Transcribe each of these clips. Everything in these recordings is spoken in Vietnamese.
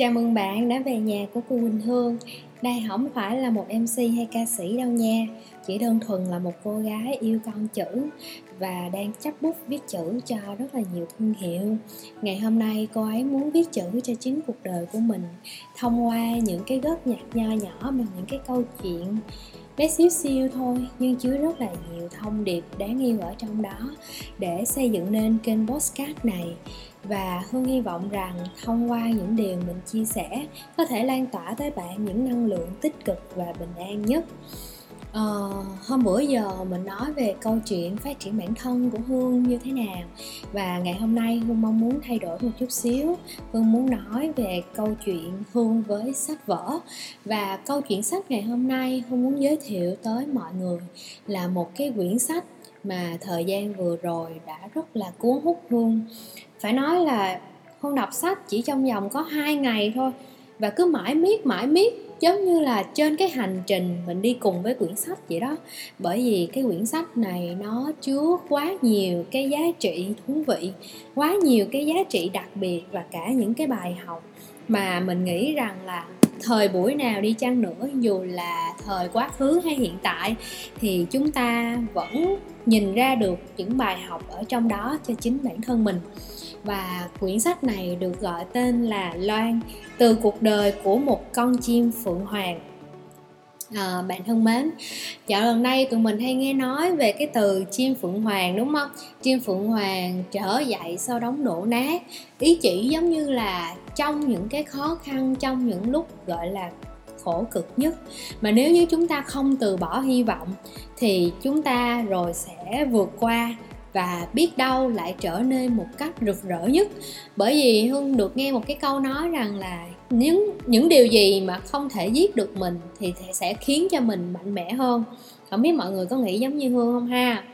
Chào mừng bạn đã về nhà của cô Quỳnh Hương. Đây không phải là một MC hay ca sĩ đâu nha. Chỉ đơn thuần là một cô gái yêu con chữ Và đang chấp bút viết chữ cho rất là nhiều thương hiệu. Ngày hôm nay cô ấy muốn viết chữ cho chính cuộc đời của mình, Thông qua những cái góp nhạc nho nhỏ bằng những cái câu chuyện bé xíu xiu thôi, nhưng chứa rất là nhiều thông điệp đáng yêu ở trong đó để xây dựng nên kênh postcard này và hương hy vọng rằng thông qua những điều mình chia sẻ có thể lan tỏa tới bạn những năng lượng tích cực và bình an nhất. Ờ, hôm bữa giờ mình nói về câu chuyện phát triển bản thân của Hương như thế nào. Và ngày hôm nay Hương mong muốn thay đổi một chút xíu. Hương muốn nói về câu chuyện Hương với sách vở. Và câu chuyện sách ngày hôm nay Hương muốn giới thiệu tới mọi người là một cái quyển sách mà thời gian vừa rồi đã rất là cuốn hút Hương phải nói là không đọc sách chỉ trong vòng có hai ngày thôi và cứ mãi miết mãi miết, giống như là trên cái hành trình mình đi cùng với quyển sách vậy đó. Bởi vì cái quyển sách này nó chứa quá nhiều cái giá trị thú vị, quá nhiều cái giá trị đặc biệt và cả những cái bài học mà mình nghĩ rằng là thời buổi nào đi chăng nữa, dù là thời quá khứ hay hiện tại, thì chúng ta vẫn nhìn ra được những bài học ở trong đó cho chính bản thân mình. Và quyển sách này được gọi tên là Loan, từ cuộc đời của một con chim phượng hoàng. À, bạn thân mến, dạo gần đây tụi mình hay nghe nói về cái từ chim phượng hoàng đúng không? Chim phượng hoàng trở dậy sau đống đổ nát. Ý chỉ giống như là trong những cái khó khăn, trong những lúc gọi là khổ cực nhất. Mà nếu như chúng ta không từ bỏ hy vọng Thì chúng ta rồi sẽ vượt qua và biết đâu lại trở nên một cách rực rỡ nhất. Bởi vì hương được nghe một cái câu nói rằng là những những điều gì mà không thể giết được mình thì sẽ khiến cho mình mạnh mẽ hơn. Không biết mọi người có nghĩ giống như hương không ha?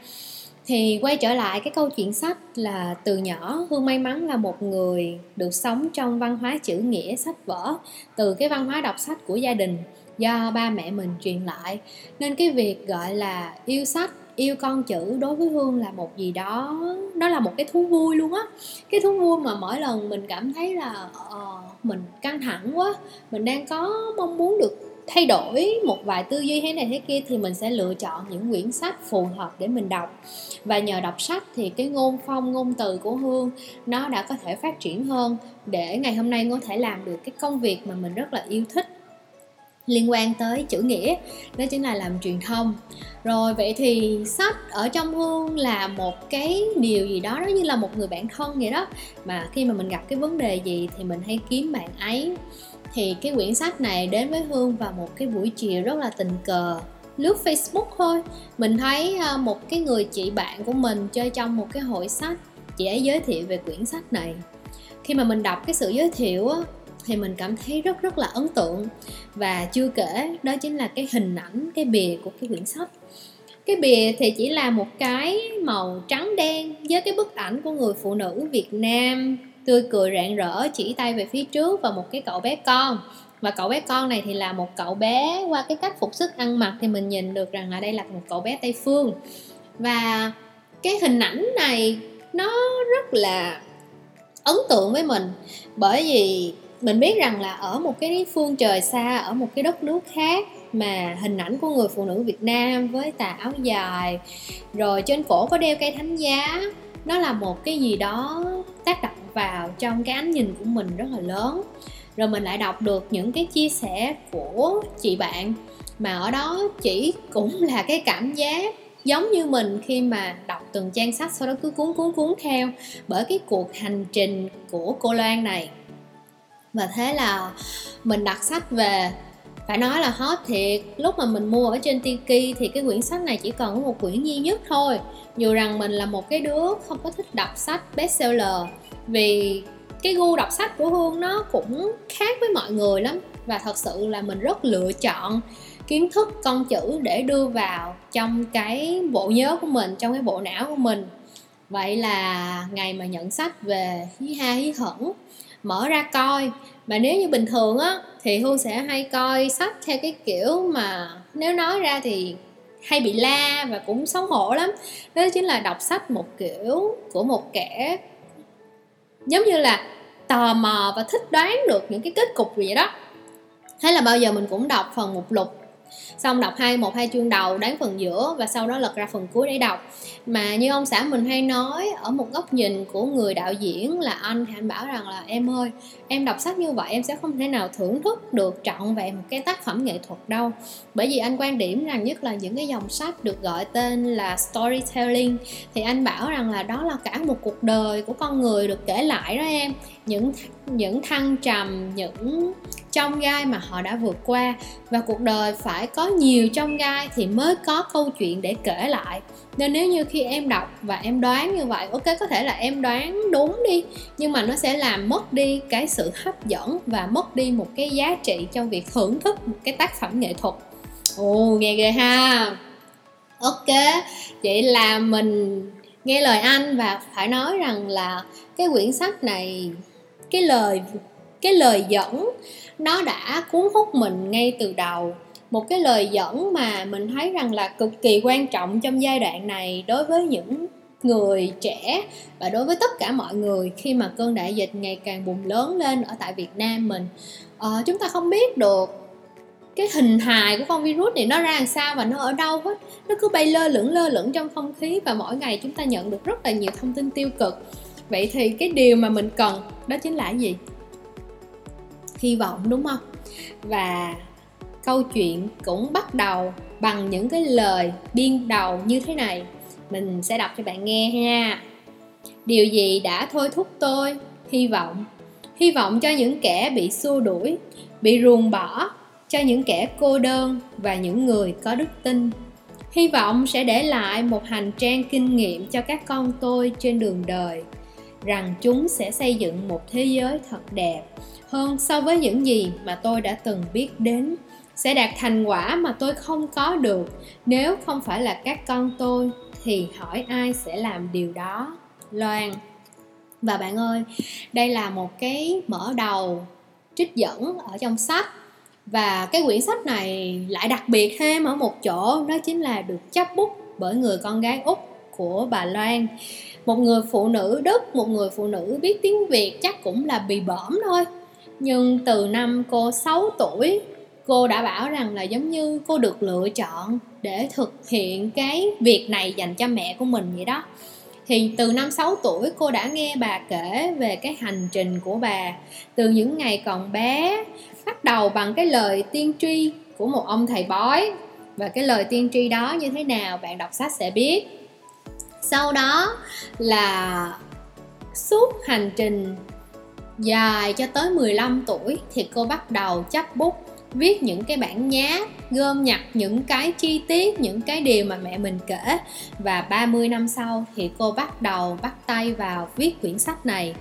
Thì quay trở lại cái câu chuyện sách là từ nhỏ, hương may mắn là một người được sống trong văn hóa chữ nghĩa sách vở, từ cái văn hóa đọc sách của gia đình do ba mẹ mình truyền lại. Nên cái việc gọi là yêu sách yêu con chữ đối với hương là một gì đó nó là một cái thú vui luôn á. Cái thú vui mà mỗi lần mình cảm thấy là uh, mình căng thẳng quá mình đang có mong muốn được thay đổi một vài tư duy thế này thế kia thì mình sẽ lựa chọn những quyển sách phù hợp để mình đọc. Và nhờ đọc sách thì cái ngôn phong ngôn từ của hương nó đã có thể phát triển hơn để ngày hôm nay có thể làm được cái công việc mà mình rất là yêu thích liên quan tới chữ nghĩa, đó chính là làm truyền thông. Rồi, vậy thì sách ở trong hương là một cái điều gì đó, nó như là một người bạn thân vậy đó. Mà khi mà mình gặp cái vấn đề gì thì mình hay kiếm bạn ấy. Thì cái quyển sách này đến với hương vào một cái buổi chiều rất là tình cờ, lướt facebook thôi. Mình thấy à, một cái người chị bạn của mình chơi trong một cái hội sách. Chị ấy giới thiệu về quyển sách này. Khi mà mình đọc cái sự giới thiệu á thì mình cảm thấy rất rất là ấn tượng. Và chưa kể, đó chính là cái hình ảnh, cái bìa của cái quyển sách. Cái bìa thì chỉ là một cái màu trắng đen với cái bức ảnh của người phụ nữ Việt Nam tươi cười rạng rỡ, chỉ tay về phía trước và một cái cậu bé con. Và cậu bé con này thì là một cậu bé qua cái cách phục sức ăn mặc thì mình nhìn được rằng là đây là một cậu bé Tây phương. Và cái hình ảnh này nó rất là ấn tượng với mình, bởi vì mình biết rằng là ở một cái phương trời xa, ở một cái đất nước khác mà hình ảnh của người phụ nữ Việt Nam với tà áo dài, rồi trên cổ có đeo cây thánh giá, nó là một cái gì đó tác động vào trong cái ánh nhìn của mình rất là lớn. Rồi mình lại đọc được những cái chia sẻ của chị bạn, mà ở đó chỉ cũng là cái cảm giác giống như mình khi mà đọc từng trang sách sau đó cứ cuốn cuốn cuốn theo bởi cái cuộc hành trình của cô Loan này và thế là mình đặt sách về. Phải nói là hot thiệt. Lúc mà mình mua ở trên Tiki thì cái quyển sách này chỉ còn có một quyển duy nhất thôi. Dù rằng mình là một cái đứa không có thích đọc sách bestseller, vì cái gu đọc sách của hương nó cũng khác với mọi người lắm. Và thật sự là mình rất lựa chọn kiến thức con chữ để đưa vào trong cái bộ nhớ của mình, trong cái bộ não của mình. Vậy là ngày mà nhận sách về hí ha hí hẩn mở ra coi. Mà nếu như bình thường á, thì hương sẽ hay coi sách theo cái kiểu mà nếu nói ra thì hay bị la và cũng xấu hổ lắm. Đó chính là đọc sách một kiểu của một kẻ giống như là tò mò và thích đoán được những cái kết cục gì đó. Thế là bao giờ mình cũng đọc phần mục lục xong đọc hai, một, hai chương đầu, đoán phần giữa và sau đó lật ra phần cuối để đọc. Mà như ông xã mình hay nói, ở một góc nhìn của người đạo diễn là anh thì anh bảo rằng là, em ơi, em đọc sách như vậy em sẽ không thể nào thưởng thức được trọn vẹn một cái tác phẩm nghệ thuật đâu. Bởi vì anh quan điểm rằng nhất là những cái dòng sách được gọi tên là storytelling, thì anh bảo rằng là đó là cả một cuộc đời của con người được kể lại đó em. Những những thăng trầm, những trong gai mà họ đã vượt qua. Và cuộc đời phải có nhiều trong gai thì mới có câu chuyện để kể lại. Nên nếu như khi em đọc và em đoán như vậy, ok, có thể là em đoán đúng đi, nhưng mà nó sẽ làm mất đi cái sự hấp dẫn và mất đi một cái giá trị trong việc thưởng thức một cái tác phẩm nghệ thuật. Ồ, nghe ghê ha. Ok, vậy là mình nghe lời anh và phải nói rằng là cái quyển sách này, cái lời cái lời dẫn nó đã cuốn hút mình ngay từ đầu. Một cái lời dẫn mà mình thấy rằng là cực kỳ quan trọng trong giai đoạn này đối với những người trẻ và đối với tất cả mọi người khi mà cơn đại dịch ngày càng bùng lớn lên ở tại Việt Nam mình. À, chúng ta không biết được cái hình hài của con virus này nó ra làm sao và nó ở đâu hết. Nó cứ bay lơ lửng lơ lửng trong không khí và mỗi ngày chúng ta nhận được rất là nhiều thông tin tiêu cực. Vậy thì cái điều mà mình cần đó chính là gì? Hy vọng, đúng không? Và câu chuyện cũng bắt đầu bằng những cái lời biên đầu như thế này. Mình sẽ đọc cho bạn nghe ha. Điều gì đã thôi thúc tôi? Hy vọng. Hy vọng cho những kẻ bị xua đuổi, bị ruồng bỏ, cho những kẻ cô đơn và những người có đức tin. Hy vọng sẽ để lại một hành trang kinh nghiệm cho các con tôi trên đường đời rằng chúng sẽ xây dựng một thế giới thật đẹp hơn so với những gì mà tôi đã từng biết đến. Sẽ đạt thành quả mà tôi không có được. Nếu không phải là các con tôi, thì hỏi ai sẽ làm điều đó? Loan. Và bạn ơi, đây là một cái mở đầu, trích dẫn ở trong sách. Và cái quyển sách này lại đặc biệt thêm ở một chỗ, đó chính là được chấp bút bởi người con gái úc của bà loan. Một người phụ nữ đức, một người phụ nữ biết tiếng việt chắc cũng là bị bỏm thôi. Nhưng từ năm cô 6 tuổi, cô đã bảo rằng là giống như cô được lựa chọn để thực hiện cái việc này dành cho mẹ của mình vậy đó. Thì từ năm 6 tuổi, cô đã nghe bà kể về cái hành trình của bà. Từ những ngày còn bé, bắt đầu bằng cái lời tiên tri của một ông thầy bói. Và cái lời tiên tri đó như thế nào, bạn đọc sách sẽ biết sau đó là suốt hành trình dài cho tới 15 tuổi thì cô bắt đầu chấp bút, viết những cái bản nháp, gom nhặt những cái chi tiết, những cái điều mà mẹ mình kể. Và 30 năm sau thì cô bắt đầu bắt tay vào viết quyển sách này.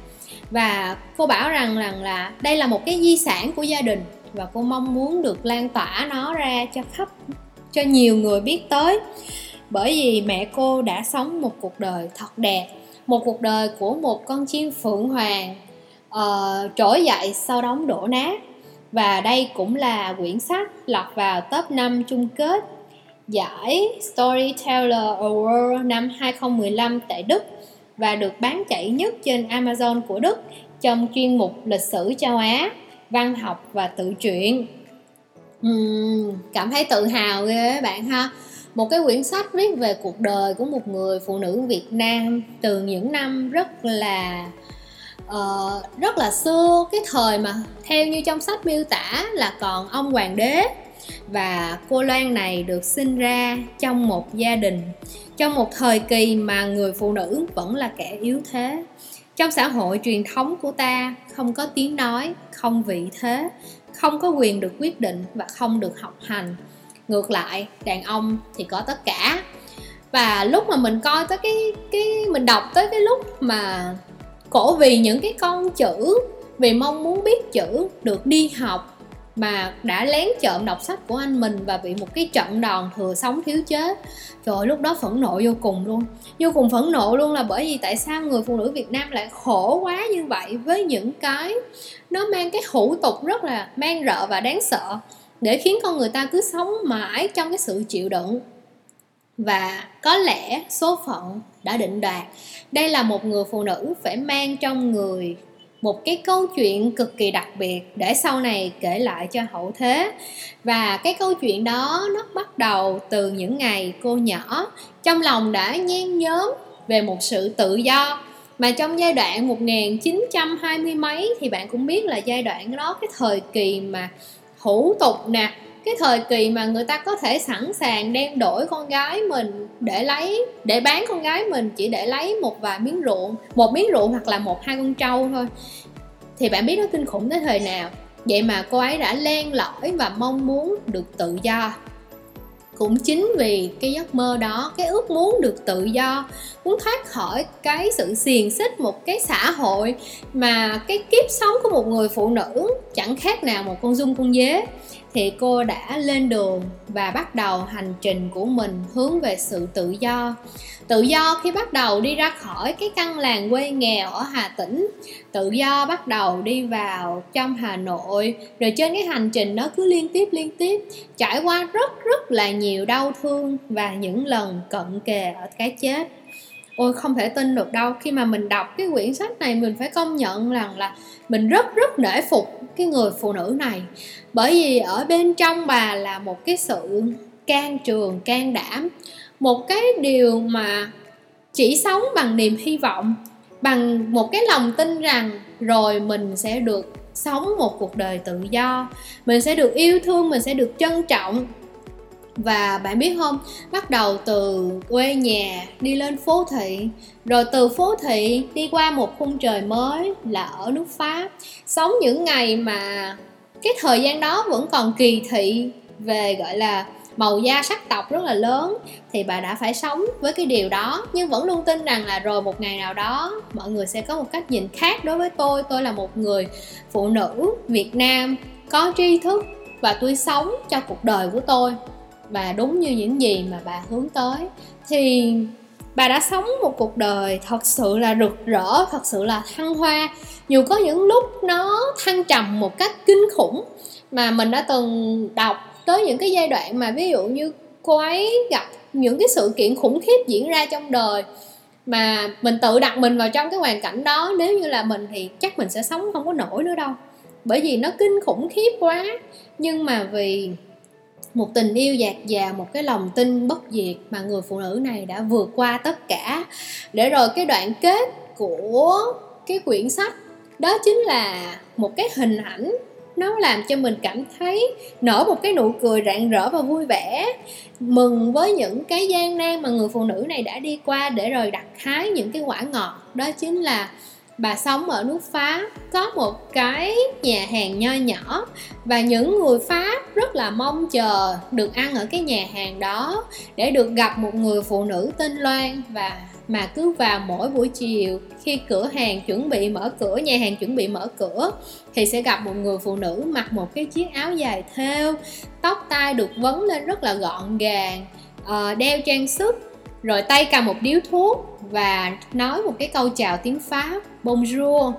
Và cô bảo rằng rằng là đây là một cái di sản của gia đình và cô mong muốn được lan tỏa nó ra cho khắp, cho nhiều người biết tới bởi vì mẹ cô đã sống một cuộc đời thật đẹp một cuộc đời của một con chim phượng hoàng uh, trỗi dậy sau đống đổ nát và đây cũng là quyển sách lọt vào top 5 chung kết giải Storyteller Award năm 2015 tại Đức và được bán chạy nhất trên Amazon của Đức trong chuyên mục lịch sử châu Á, văn học và tự truyện. Uhm, cảm thấy tự hào ghê các bạn ha. Một cái quyển sách viết về cuộc đời của một người phụ nữ Việt Nam từ những năm rất là uh, rất là xưa. Cái thời mà theo như trong sách miêu tả là còn ông hoàng đế và cô Loan này được sinh ra trong một gia đình. Trong một thời kỳ mà người phụ nữ vẫn là kẻ yếu thế. Trong xã hội truyền thống của ta không có tiếng nói không vị thế không có quyền được quyết định và không được học hành ngược lại, đàn ông thì có tất cả. Và lúc mà mình coi tới cái cái, mình đọc tới cái lúc mà cổ vì những cái con chữ, vì mong muốn biết chữ được đi học mà đã lén trộm đọc sách của anh mình và bị một cái trận đòn thừa sống thiếu chết trời lúc đó phẫn nộ vô cùng luôn. Vô cùng phẫn nộ luôn là bởi vì tại sao người phụ nữ việt nam lại khổ quá như vậy với những cái, nó mang cái hủ tục rất là mang rợ và đáng sợ để khiến con người ta cứ sống mãi trong cái sự chịu đựng. Và có lẽ số phận đã định đoạt. Đây là một người phụ nữ phải mang trong người một cái câu chuyện cực kỳ đặc biệt để sau này kể lại cho hậu thế. Và cái câu chuyện đó nó bắt đầu từ những ngày cô nhỏ, trong lòng đã nhen nhóm về một sự tự do. Mà trong giai đoạn 1920 mấy thì bạn cũng biết là giai đoạn đó, cái thời kỳ mà hủ tục nè. Cái thời kỳ mà người ta có thể sẵn sàng đem đổi con gái mình để lấy, để bán con gái mình chỉ để lấy một vài miếng ruộng, một miếng ruộng hoặc là một, hai con trâu thôi. Thì bạn biết nó kinh khủng tới thời nào. Vậy mà cô ấy đã len lỏi và mong muốn được tự do cũng chính vì cái giấc mơ đó, cái ước muốn được tự do, muốn thoát khỏi cái sự xiềng xích một cái xã hội mà cái kiếp sống của một người phụ nữ chẳng khác nào một con dung con dế thì cô đã lên đường và bắt đầu hành trình của mình hướng về sự tự do. Tự do khi bắt đầu đi ra khỏi cái căn làng quê nghèo ở hà tĩnh. Tự do bắt đầu đi vào trong hà nội. Rồi trên cái hành trình nó cứ liên tiếp liên tiếp. Trải qua rất rất là nhiều đau thương và những lần cận kề ở cái chết ôi, không thể tin được đâu. Khi mà mình đọc cái quyển sách này, mình phải công nhận rằng là mình rất rất nể phục cái người phụ nữ này. Bởi vì ở bên trong bà là một cái sự can trường, can đảm. Một cái điều mà chỉ sống bằng niềm hy vọng, bằng một cái lòng tin rằng rồi mình sẽ được sống một cuộc đời tự do. Mình sẽ được yêu thương, mình sẽ được trân trọng và bạn biết không, bắt đầu từ quê nhà đi lên phố thị. Rồi từ phố thị đi qua một khung trời mới là ở nước pháp. Sống những ngày mà cái thời gian đó vẫn còn kỳ thị về, gọi là, màu da sắc tộc rất là lớn, thì bà đã phải sống với cái điều đó. Nhưng vẫn luôn tin rằng là rồi một ngày nào đó, mọi người sẽ có một cách nhìn khác đối với tôi. Tôi là một người phụ nữ việt nam, có tri thức và tôi sống cho cuộc đời của tôi và đúng như những gì mà bà hướng tới. Thì bà đã sống một cuộc đời thật sự là rực rỡ, thật sự là thăng hoa. Dù có những lúc nó thăng trầm một cách kinh khủng mà mình đã từng đọc tới những cái giai đoạn mà ví dụ như cô ấy gặp những cái sự kiện khủng khiếp diễn ra trong đời mà mình tự đặt mình vào trong cái hoàn cảnh đó, nếu như là mình thì chắc mình sẽ sống không có nổi nữa đâu. Bởi vì nó kinh khủng khiếp quá. Nhưng mà vì một tình yêu dạt dào một cái lòng tin bất diệt mà người phụ nữ này đã vượt qua tất cả. Để rồi cái đoạn kết của cái quyển sách, đó chính là một cái hình ảnh, nó làm cho mình cảm thấy nở một cái nụ cười rạng rỡ và vui vẻ, mừng với những cái gian nan mà người phụ nữ này đã đi qua để rồi đặt hái những cái quả ngọt. Đó chính là bà sống ở nước Pháp có một cái nhà hàng nho nhỏ và những người Pháp rất là mong chờ được ăn ở cái nhà hàng đó để được gặp một người phụ nữ tên Loan và mà cứ vào mỗi buổi chiều khi cửa hàng chuẩn bị mở cửa, nhà hàng chuẩn bị mở cửa thì sẽ gặp một người phụ nữ mặc một cái chiếc áo dài thêu, tóc tai được vấn lên rất là gọn gàng ờ, đeo trang sức, rồi tay cầm một điếu thuốc và nói một cái câu chào tiếng Pháp, bonjour.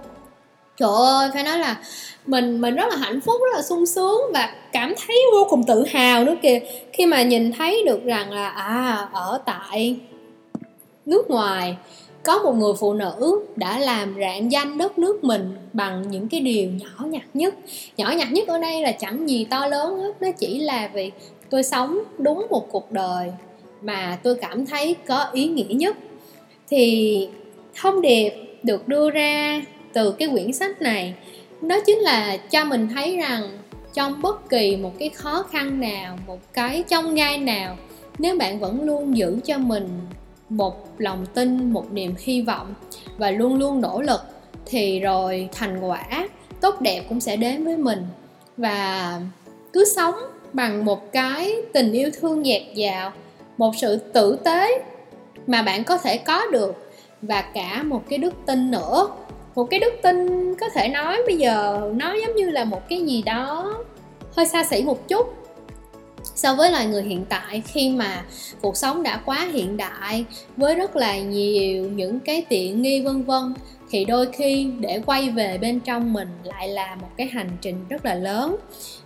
Trời ơi, phải nói là mình mình rất là hạnh phúc, rất là sung sướng và cảm thấy vô cùng tự hào nữa kìa. Khi mà nhìn thấy được rằng là à ở tại nước ngoài, có một người phụ nữ đã làm rạng danh đất nước mình bằng những cái điều nhỏ nhặt nhất. Nhỏ nhặt nhất ở đây là chẳng gì to lớn hết, nó chỉ là vì tôi sống đúng một cuộc đời mà tôi cảm thấy có ý nghĩa nhất thì thông điệp được đưa ra từ cái quyển sách này đó chính là cho mình thấy rằng trong bất kỳ một cái khó khăn nào, một cái trong gai nào, nếu bạn vẫn luôn giữ cho mình một lòng tin, một niềm hy vọng và luôn luôn nỗ lực, thì rồi thành quả tốt đẹp cũng sẽ đến với mình. Và cứ sống bằng một cái tình yêu thương dạt dào một sự tử tế mà bạn có thể có được. Và cả một cái đức tin nữa. Một cái đức tin có thể nói bây giờ nó giống như là một cái gì đó hơi xa xỉ một chút so với loài người hiện tại. Khi mà cuộc sống đã quá hiện đại, với rất là nhiều những cái tiện nghi vân vân, thì đôi khi để quay về bên trong mình lại là một cái hành trình rất là lớn.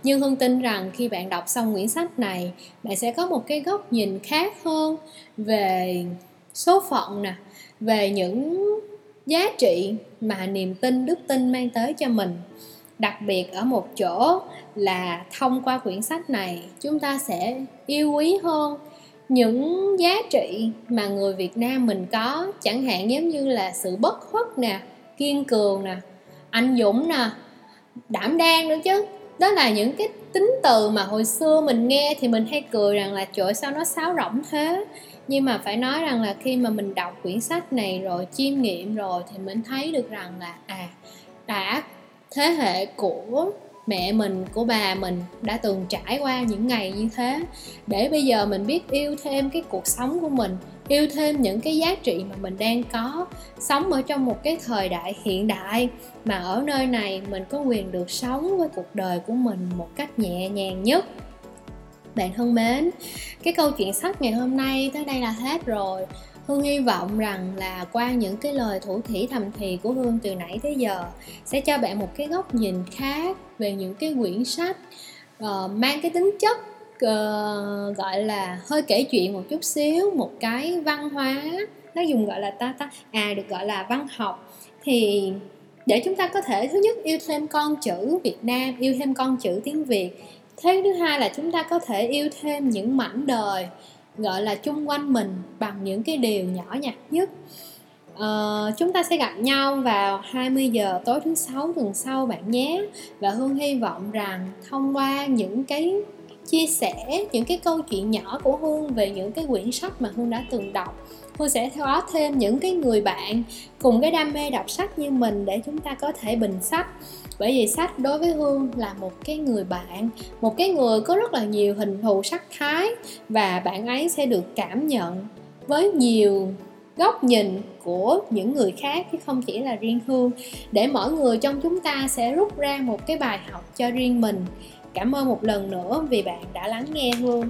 Nhưng hương tin rằng khi bạn đọc xong quyển sách này, bạn sẽ có một cái góc nhìn khác hơn về số phận nè, về những giá trị mà niềm tin đức tin mang tới cho mình. Đặc biệt ở một chỗ là thông qua quyển sách này, chúng ta sẽ yêu quý hơn những giá trị mà người Việt Nam mình có. Chẳng hạn giống như là sự bất khuất nè, kiên cường nè, anh dũng nè, đảm đang nữa chứ. Đó là những cái tính từ mà hồi xưa mình nghe thì mình hay cười rằng là, trời sao nó sáo rỗng thế? Nhưng mà phải nói rằng là khi mà mình đọc quyển sách này rồi chiêm nghiệm rồi thì mình thấy được rằng là à đã thế hệ của mẹ mình, của bà mình đã từng trải qua những ngày như thế. Để bây giờ mình biết yêu thêm cái cuộc sống của mình, yêu thêm những cái giá trị mà mình đang có, sống ở trong một cái thời đại hiện đại mà ở nơi này mình có quyền được sống với cuộc đời của mình một cách nhẹ nhàng nhất bạn thân mến cái câu chuyện sách ngày hôm nay tới đây là hết rồi. Hương hy vọng rằng là qua những cái lời thủ thỉ thầm thì của Hương từ nãy tới giờ sẽ cho bạn một cái góc nhìn khác về những cái quyển sách uh, mang cái tính chất uh, gọi là hơi kể chuyện một chút xíu một cái văn hóa nó dùng gọi là ta ta à được gọi là văn học. Thì để chúng ta có thể thứ nhất yêu thêm con chữ Việt Nam yêu thêm con chữ tiếng Việt thế thứ hai là chúng ta có thể yêu thêm những mảnh đời gọi là chung quanh mình bằng những cái điều nhỏ nhặt nhất. Uh, chúng ta sẽ gặp nhau vào 20 giờ tối thứ sáu tuần sau bạn nhé. Và Hương hy vọng rằng thông qua những cái chia sẻ những cái câu chuyện nhỏ của Hương về những cái quyển sách mà Hương đã từng đọc Hương sẽ có thêm những cái người bạn cùng cái đam mê đọc sách như mình để chúng ta có thể bình sách. Bởi vì sách đối với hương là một cái người bạn, một cái người có rất là nhiều hình thù sắc thái và bạn ấy sẽ được cảm nhận với nhiều góc nhìn của những người khác chứ không chỉ là riêng hương. Để mỗi người trong chúng ta sẽ rút ra một cái bài học cho riêng mình. Cảm ơn một lần nữa vì bạn đã lắng nghe hương.